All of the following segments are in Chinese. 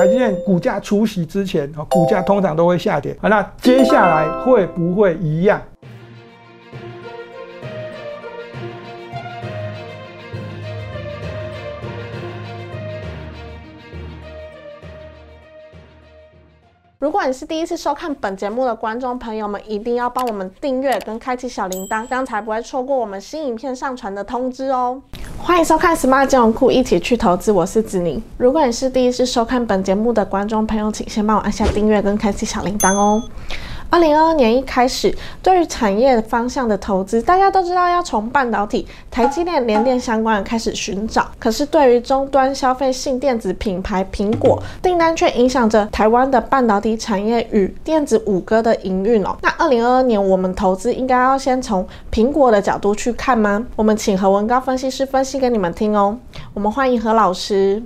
台积电股价出席之前，哦，股价通常都会下跌。好，那接下来会不会一样？如果你是第一次收看本节目的观众朋友们，一定要帮我们订阅跟开启小铃铛，这样才不会错过我们新影片上传的通知哦。欢迎收看 Smart 金融库，一起去投资，我是子宁。如果你是第一次收看本节目的观众朋友，请先帮我按下订阅跟开启小铃铛哦。二零二二年一开始，对于产业方向的投资，大家都知道要从半导体、台积电、联电相关的开始寻找。可是对于终端消费性电子品牌苹果，订单却影响着台湾的半导体产业与电子五哥的营运哦。那二零二二年我们投资应该要先从苹果的角度去看吗？我们请何文高分析师分析给你们听哦。我们欢迎何老师。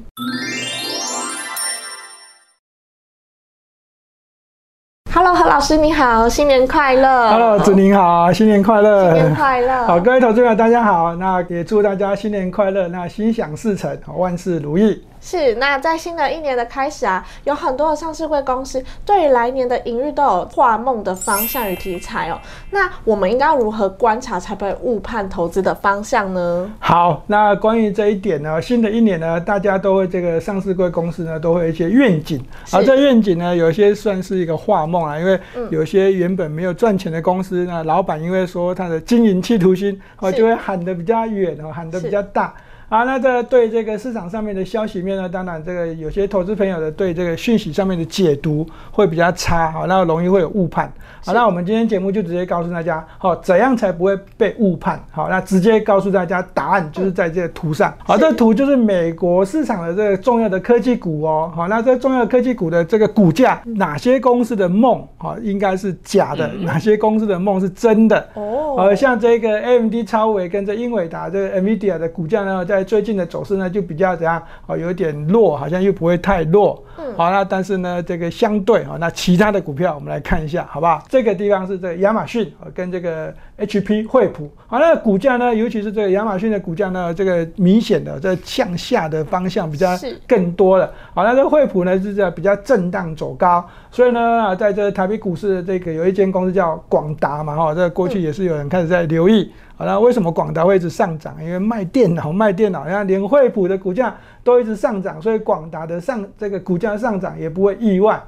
Hello，何老师你好，新年快乐。Hello，子宁好，新年快乐！新年快乐。好，各位投资者大家好，那也祝大家新年快乐，那心想事成，万事如意。是，那在新的一年的开始啊，有很多的上市贵公司对于来年的营运都有画梦的方向与题材哦。那我们应该要如何观察才不会误判投资的方向呢？好，那关于这一点呢，新的一年呢，大家都会这个上市贵公司呢都会有一些愿景，是而这愿景呢，有些算是一个画梦啊，因为嗯有些原本没有赚钱的公司呢，老板因为说他的经营企图心，哦，是就会喊得比较远哦，喊得比较大。啊，那这对这个市场上面的消息面呢，当然这个有些投资朋友的对这个讯息上面的解读会比较差，好，那容易会有误判。好，那我们今天节目就直接告诉大家，好，怎样才不会被误判？好，那直接告诉大家答案就是在这个图上。好，这图就是美国市场的这个重要的科技股哦。好，那这重要科技股的这个股价，哪些公司的梦好应该是假的，哪些公司的梦是真的？哦，呃，像这个 AMD 超微跟这英伟达这个 NVIDIA 的股价呢，在最近的走势呢就比较怎样？哦，有点弱，好像又不会太弱。嗯好，那但是呢，这个相对啊，那其他的股票我们来看一下，好不好？这个地方是这个亚马逊呃跟这个 HP 惠普，好，那股价呢，尤其是这个亚马逊的股价呢，这个明显的这向下的方向比较是更多了。好，那这个惠普呢是这比较震荡走高，所以呢，啊在这台北股市的这个有一间公司叫广达嘛，哈，这过去也是有人开始在留意。好，那为什么广达会一直上涨？因为卖电脑，卖电脑，你看连惠普的股价都一直上涨，所以广达的上这个股价上涨也不会意外。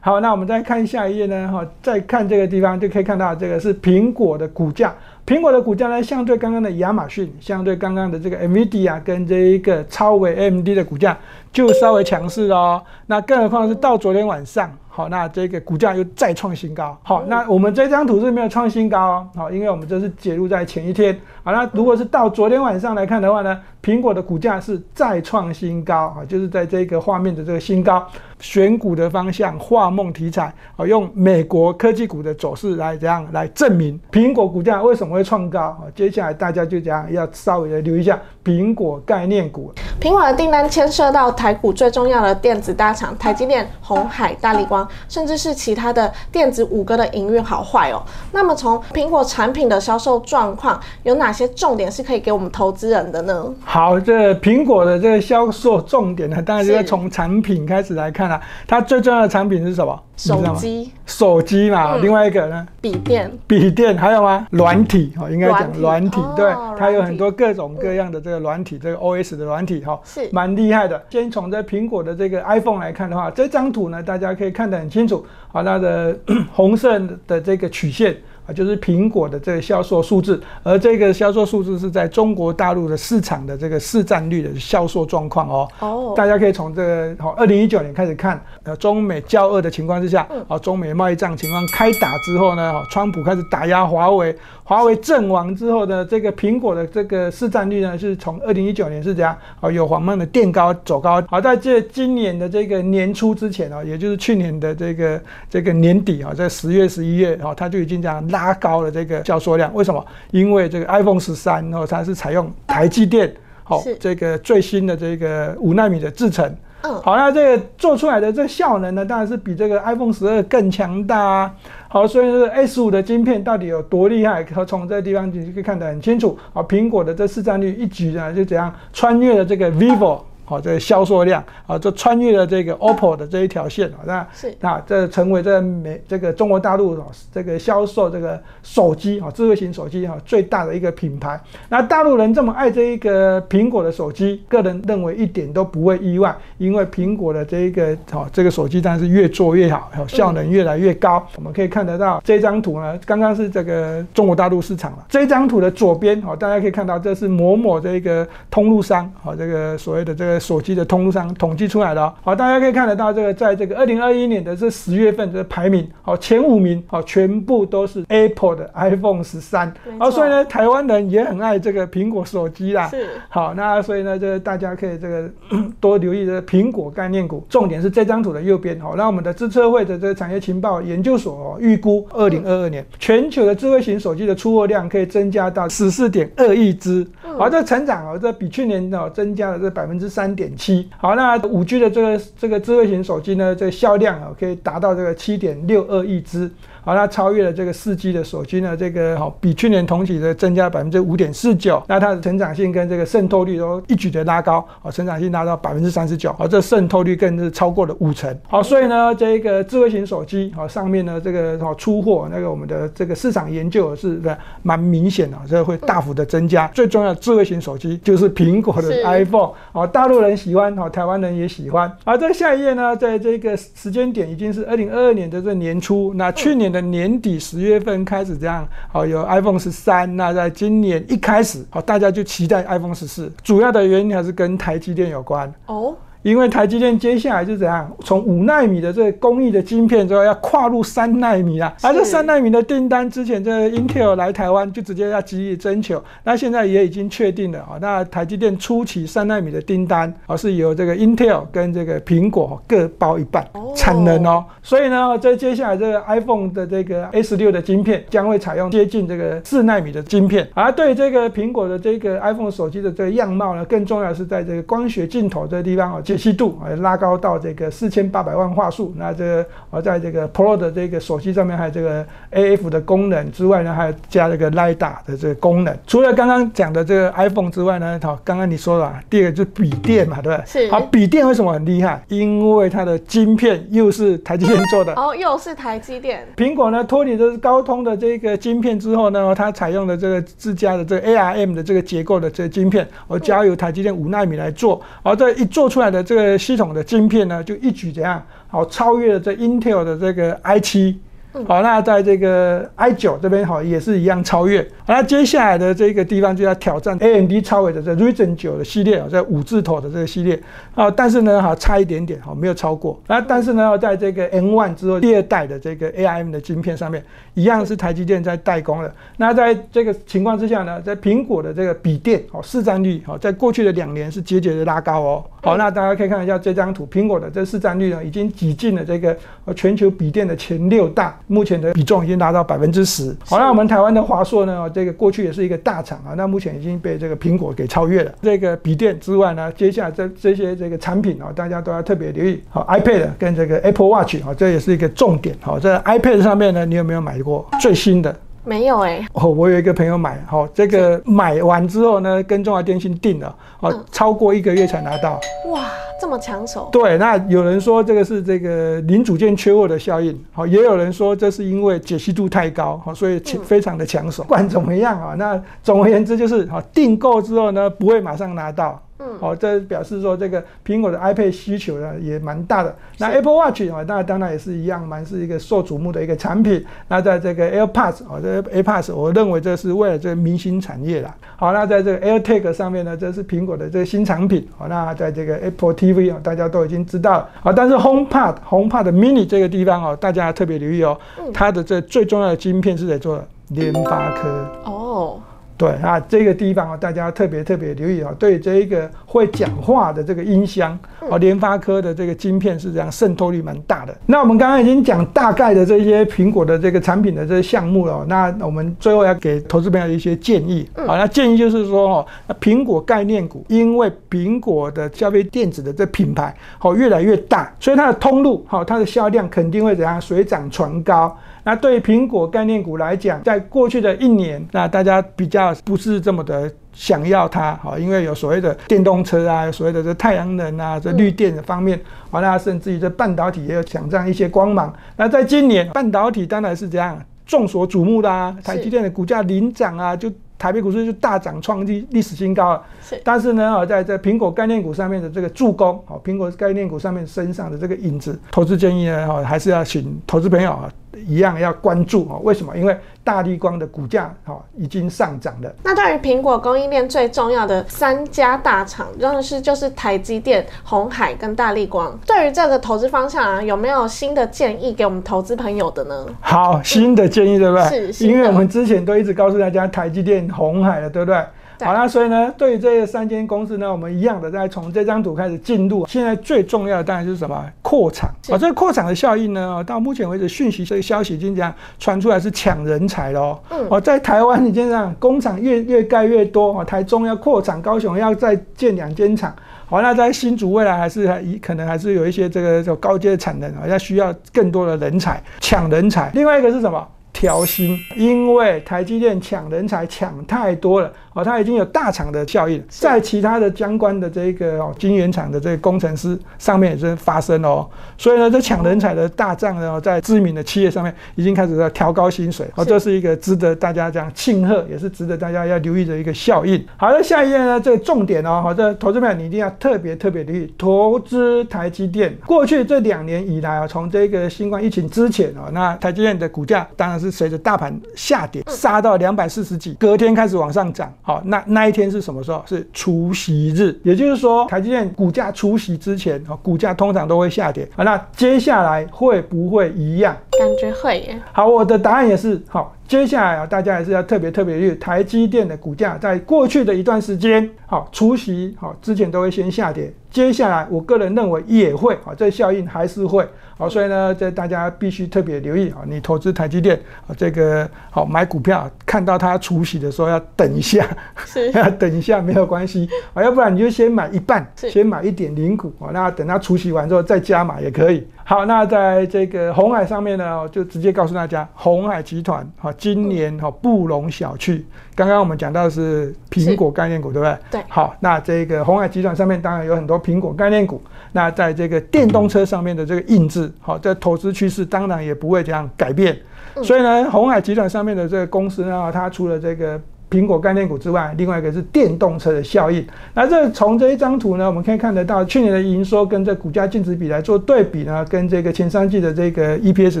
好，那我们再看下一页呢，哈，再看这个地方就可以看到这个是苹果的股价。苹果的股价呢，相对刚刚的亚马逊，相对刚刚的这个 NVIDIA 跟这一个超维 MD 的股价就稍微强势哦。那更何况是到昨天晚上，好，那这个股价又再创新高。好，那我们这张图是没有创新高哦，好，因为我们这是介入在前一天。好，那如果是到昨天晚上来看的话呢，苹果的股价是再创新高啊，就是在这个画面的这个新高。选股的方向，画梦题材，好，用美国科技股的走势来怎样来证明苹果股价为什么会创高啊？接下来大家就这样要稍微的留意一下苹果概念股。苹果的订单牵涉到台股最重要的电子大厂台积电、红海、大力光，甚至是其他的电子五哥的营运好坏哦。那么从苹果产品的销售状况，有哪些重点是可以给我们投资人的呢？好，这苹果的这个销售重点呢，当然就是是从产品开始来看啦、它最重要的产品是什么？手？机、手机嘛，嗯另外一个呢？笔电，笔电还有吗？软体哦，应该讲软软体，对，它有很多各种各样的这个软体，这个 OS 的软体哈，是蛮厉害的。先从这苹果的这个 iPhone 来看的话，这张图呢，大家可以看得很清楚，好，它的 红色的这个曲线。啊，就是苹果的这个销售数字，而这个销售数字是在中国大陆的市场的这个市占率的销售状况哦。哦，大家可以从这个好，二零一九年开始看，呃，中美交恶的情况之下，啊，中美贸易战情况开打之后呢，好，川普开始打压华为，华为阵亡之后呢，这个苹果的这个市占率呢，是从二零一九年是这样，好，有缓慢的垫高走高，好，在这今年的这个年初之前啊，也就是去年的这个这个年底啊，在十月、十一月，啊，它就已经这样拉高了这个销售量，为什么？因为这个 iPhone 十三哦，它是采用台积电。好、是这个最新的这个五纳米的制程，嗯，好，那这个做出来的这效能呢，当然是比这个 iPhone 十二更强大啊。好，所以这个 S 五的晶片到底有多厉害？可从这个地方你就可以看得很清楚。好，苹果的这市占率一举呢就怎样穿越了这个 vivo。好这个销售量啊，这穿越了这个 OPPO 的这一条线啊，那是那这成为这美这个中国大陆这个销售这个手机啊，智慧型手机啊最大的一个品牌。那大陆人这么爱这一个苹果的手机，个人认为一点都不会意外，因为苹果的这一个好这个手机当然是越做越好，效能越来越高。我们可以看得到这张图呢，刚刚是这个中国大陆市场了。这张图的左边哦，大家可以看到这是某某这个通路商好这个所谓的这个手机的通路商统计出来的。好，大家可以看得到这个在这个二零二一年的这十月份的排名，好前五名好全部都是 Apple 的 iPhone 十三。好，所以呢，台湾人也很爱这个苹果手机啦。是。好，那所以呢，这个大家可以这个 多留意这个苹果概念股。重点是这张图的右边。好，那我们的资策会的这个产业情报研究所预估，二零二二年全球的智慧型手机的出货量可以增加到十四点二亿只。好，这成长哦，这比去年哦增加了这百分之三三点七。好，那五 G 的这个这个智慧型手机呢，这个销量啊可以达到这个七点六二亿只。好，它超越了这个四 G 的手机呢，这个好比去年同期的增加百分之五点四九，那它的成长性跟这个渗透率都一举的拉高，好，成长性拉到百分之三十九，好，这渗透率更是超过了五成，好，所以呢，这个智慧型手机好上面呢，这个好出货那个我们的这个市场研究是蛮明显的，这会大幅的增加。最重要的智慧型手机就是苹果的 iPhone，好，大陆人喜欢，好，台湾人也喜欢。好，在下一页呢，在这个时间点已经是二零二二年的这年初，那去年。的年底十月份开始这样，好有 iPhone 十三，那在今年一开始，好大家就期待 iPhone 十四，主要的原因还是跟台积电有关哦。因为台积电接下来是怎样，从五纳米的这个工艺的晶片之后，要跨入三纳米啊。而这三纳米的订单，之前这 Intel 来台湾就直接要急于征求，那现在也已经确定了啊。那台积电初期三纳米的订单，而是由这个 Intel 跟这个苹果各包一半产能哦。所以呢，在接下来这个 iPhone 的这个 S 六的晶片将会采用接近这个四纳米的晶片。而对这个苹果的这个 iPhone 手机的这个样貌呢，更重要是在这个光学镜头这个地方哦。解析度啊拉高到这个四千八百万画素，那这个啊在这个 Pro 的这个手机上面还有这个 AF 的功能之外呢，还有加这个 LiDAR 的这个功能。除了刚刚讲的这个 iPhone 之外呢，好，刚刚你说了，第二个就是笔电嘛，对不对？是。好，笔电为什么很厉害？因为它的晶片又是台积电做的。哦，又是台积电。苹果呢脱离的高通的这个晶片之后呢，它采用了这个自家的这个 ARM 的这个结构的这个晶片，而交由台积电五纳米来做，而这一做出来的这个。系统的晶片呢，就一举怎样好超越了这 Intel 的这个 i 七。好，那在这个 i 九这边好也是一样超越。那接下来的这个地方就要挑战 AMD 超越的这 Ryzen 九的系列啊，在五字头的这个系列啊，但是呢，哈差一点点，好没有超过。那但是呢，在这个 N one 之后第二代的这个 ARM 的晶片上面，一样是台积电在代工的。那在这个情况之下呢，在苹果的这个笔电好市占率哦，在过去的两年是节节的拉高哦。好，那大家可以看一下这张图，苹果的这市占率呢，已经挤进了这个全球笔电的前六大。目前的比重已经达到百分之十。好，那我们台湾的华硕呢？这个过去也是一个大厂啊，那目前已经被这个苹果给超越了。这个笔电之外呢，接下来这这些这个产品啊，大家都要特别留意。好，iPad 跟这个 Apple Watch 啊，这也是一个重点。好，在 iPad 上面呢，你有没有买过最新的？没有哎，哦，我有一个朋友买，好，这个买完之后呢，跟中华电信订了，哦，超过一个月才拿到，哇，这么抢手。对，那有人说这个是这个零组件缺货的效应，好，也有人说这是因为解析度太高，好，所以非常的抢手。不管怎么样啊，那总而言之就是，好，订购之后呢，不会马上拿到。嗯，好，这表示说这个苹果的 iPad 需求呢也蛮大的。那 Apple Watch 啊，那当然也是一样，蛮是一个受瞩目的一个产品。那在这个 AirPods 啊，这 AirPods 我认为这是为了这个明星产业啦。好，那在这个 AirTag 上面呢，这是苹果的这个新产品。好，那在这个 Apple TV 啊，大家都已经知道。好，但是 HomePod HomePod Mini 这个地方哦，大家特别留意哦，它的这最重要的晶片是在做联发科。哦。对啊，这个地方啊，大家特别特别留意啊。对这一个会讲话的这个音箱啊，联发科的这个晶片是这样渗透率蛮大的。那我们刚刚已经讲大概的这些苹果的这个产品的这些项目了。那我们最后要给投资朋友一些建议。好，那建议就是说哦，苹果概念股，因为苹果的消费电子的这品牌好越来越大，所以它的通路好，它的销量肯定会怎样水涨船高。那对苹果概念股来讲，在过去的一年，那大家比较不是这么的想要它，好，因为有所谓的电动车啊，有所谓的这太阳能啊，这绿电的方面，好，那甚至于这半导体也有抢占一些光芒。那在今年，半导体当然是这样众所瞩目啦，台积电的股价领涨啊，就。台北股市就大涨，创历历史新高了。是，但是呢，啊，在这苹果概念股上面的这个助攻，哦，苹果概念股上面身上的这个影子，投资建议呢，哈，还是要请投资朋友啊。一样要关注哦？为什么？因为大立光的股价哈已经上涨了。那对于苹果供应链最重要的三家大厂，认识就是台积电、红海跟大立光。对于这个投资方向啊，有没有新的建议给我们投资朋友的呢？好，新的建议对不对？是，因为我们之前都一直告诉大家台积电、红海了，对不对？好那所以呢，对于这三间公司呢，我们一样的在从这张图开始进入。现在最重要的当然就是什么扩产啊，这个扩产的效应呢，到目前为止讯息这个消息已经这样传出来是抢人才喽。嗯，哦，在台湾你这样工厂越越盖越多哦，台中要扩产，高雄要再建两间厂。好，那在新竹未来还是还可能还是有一些这个高阶产能啊，要需要更多的人才抢人才。另外一个是什么？调薪，因为台积电抢人才抢太多了。哦，它已经有大厂的效应，在其他的相关的这个哦晶圆厂的这个工程师上面也是发生哦，所以呢，这抢人才的大战呢，在知名的企业上面已经开始在调高薪水，哦，这是一个值得大家这样庆贺，也是值得大家要留意的一个效应。好的，下一页呢，这个重点哦，好这，投资友你一定要特别特别留意，投资台积电。过去这两年以来啊，从这个新冠疫情之前哦，那台积电的股价当然是随着大盘下跌，杀到两百四十几，隔天开始往上涨。好，那那一天是什么时候？是除夕日，也就是说，台积电股价除夕之前，啊，股价通常都会下跌。啊，那接下来会不会一样？感觉会耶。好，我的答案也是好。接下来啊，大家还是要特别特别注意，台积电的股价在过去的一段时间，好，除夕好之前都会先下跌。接下来，我个人认为也会啊，这效应还是会好，所以呢，这大家必须特别留意啊。你投资台积电啊，这个好买股票，看到它除息的时候要等一下，是，要等一下没有关系啊，要不然你就先买一半，先买一点零股啊，那等它除息完之后再加码也可以。好，那在这个红海上面呢，就直接告诉大家，红海集团哈，今年哈不容小觑。刚刚我们讲到的是苹果概念股，对不对？对。好，那这个红海集团上面当然有很多苹果概念股。那在这个电动车上面的这个印制，好，这投资趋势当然也不会这样改变。所以呢，红海集团上面的这个公司呢，它除了这个。苹果概念股之外，另外一个是电动车的效应。那这从这一张图呢，我们可以看得到去年的营收跟这股价净值比来做对比呢，跟这个前三季的这个 EPS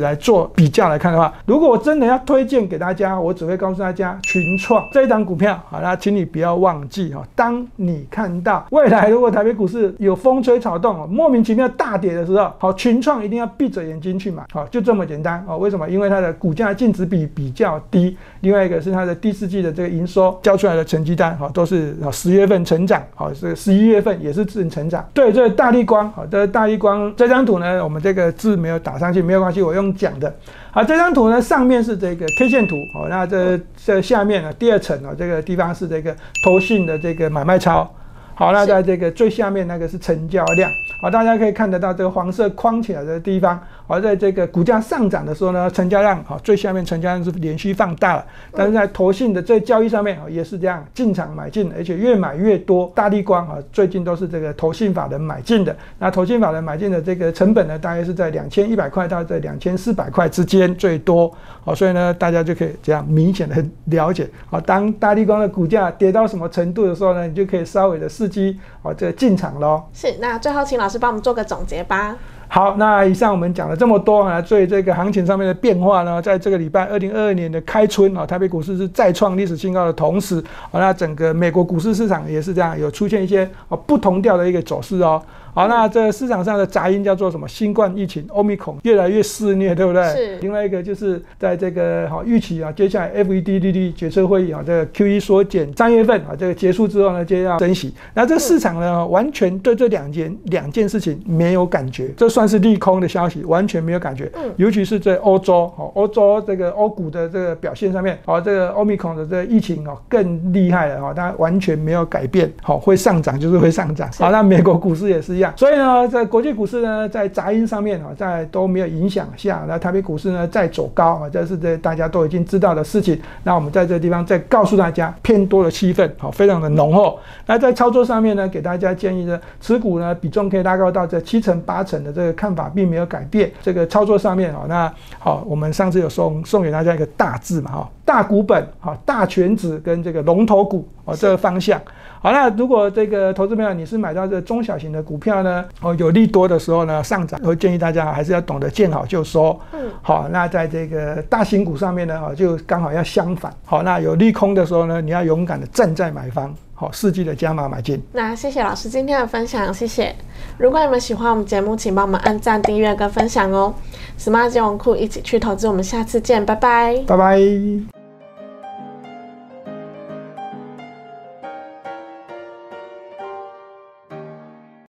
来做比较来看的话，如果我真的要推荐给大家，我只会告诉大家群创这一档股票。好，那请你不要忘记哈，当你看到未来如果台北股市有风吹草动莫名其妙大跌的时候，好，群创一定要闭着眼睛去买。好，就这么简单哦？为什么？因为它的股价净值比比较低，另外一个是它的第四季的这个。营收交出来的成绩单，哈，都是十月份成长，好，是十一月份也是正成长。对，这大力光，好，这大力光这张图呢，我们这个字没有打上去，没有关系，我用讲的。好，这张图呢，上面是这个 K 线图，好，那这这下面呢，第二层啊，这个地方是这个投信的这个买卖超。好，那在这个最下面那个是成交量，好，大家可以看得到这个黄色框起来的地方，而在这个股价上涨的时候呢，成交量好，最下面成交量是连续放大了，但是在投信的这交易上面啊，也是这样进场买进，而且越买越多。大力光啊，最近都是这个投信法人买进的，那投信法人买进的这个成本呢，大约是在两千一百块到这两千四百块之间最多，好，所以呢，大家就可以这样明显的了解，好，当大力光的股价跌到什么程度的时候呢，你就可以稍微的伺。机哦，这进场喽。是，那最后请老师帮我们做个总结吧。好，那以上我们讲了这么多啊，对这个行情上面的变化呢，在这个礼拜二零二二年的开春啊，台北股市是再创历史新高的同时，啊，那整个美国股市市场也是这样，有出现一些啊不同调的一个走势哦。好，那这市场上的杂音叫做什么？新冠疫情欧米孔越来越肆虐，对不对？是。另外一个就是在这个好预期啊，接下来 FED 利率决策会议啊，这个 QE 缩减三月份啊，这个结束之后呢，就要升息。那这个市场呢，完全对这两件两件事情没有感觉，这算。是利空的消息，完全没有感觉。嗯尤其是在欧洲，哦，欧洲这个欧股的这个表现上面，哦，这个欧米孔的这个疫情哦更厉害了哦，它完全没有改变，好、会上涨就是会上涨。好，那美国股市也是一所以呢，在国际股市呢，在杂音上面啊，在都没有影响下，那台北股市呢再走高啊，这是这大家都已经知道的事情。那我们在这个地方再告诉大家，偏多的气氛好，非常的浓厚。那在操作上面呢，给大家建议呢，持股呢比重可以拉高到这七成八成的这个看法并没有改变。这个操作上面啊，那好，我们上次有送送给大家一个大字嘛哈，大股本好，大全指跟这个龙头股哦这个方向。好，那如果这个投资朋友你是买到这个中小型的股票呢，哦有利多的时候呢上涨，我建议大家还是要懂得见好就收。嗯，好，那在这个大型股上面呢，哦就刚好要相反。好，那有利空的时候呢，你要勇敢的站在买方，好，四季的加码买进。那谢谢老师今天的分享，谢谢。如果你们喜欢我们节目，请帮我们按赞、订阅跟分享哦。Smart 金融库一起去投资，我们下次见，拜拜。拜拜。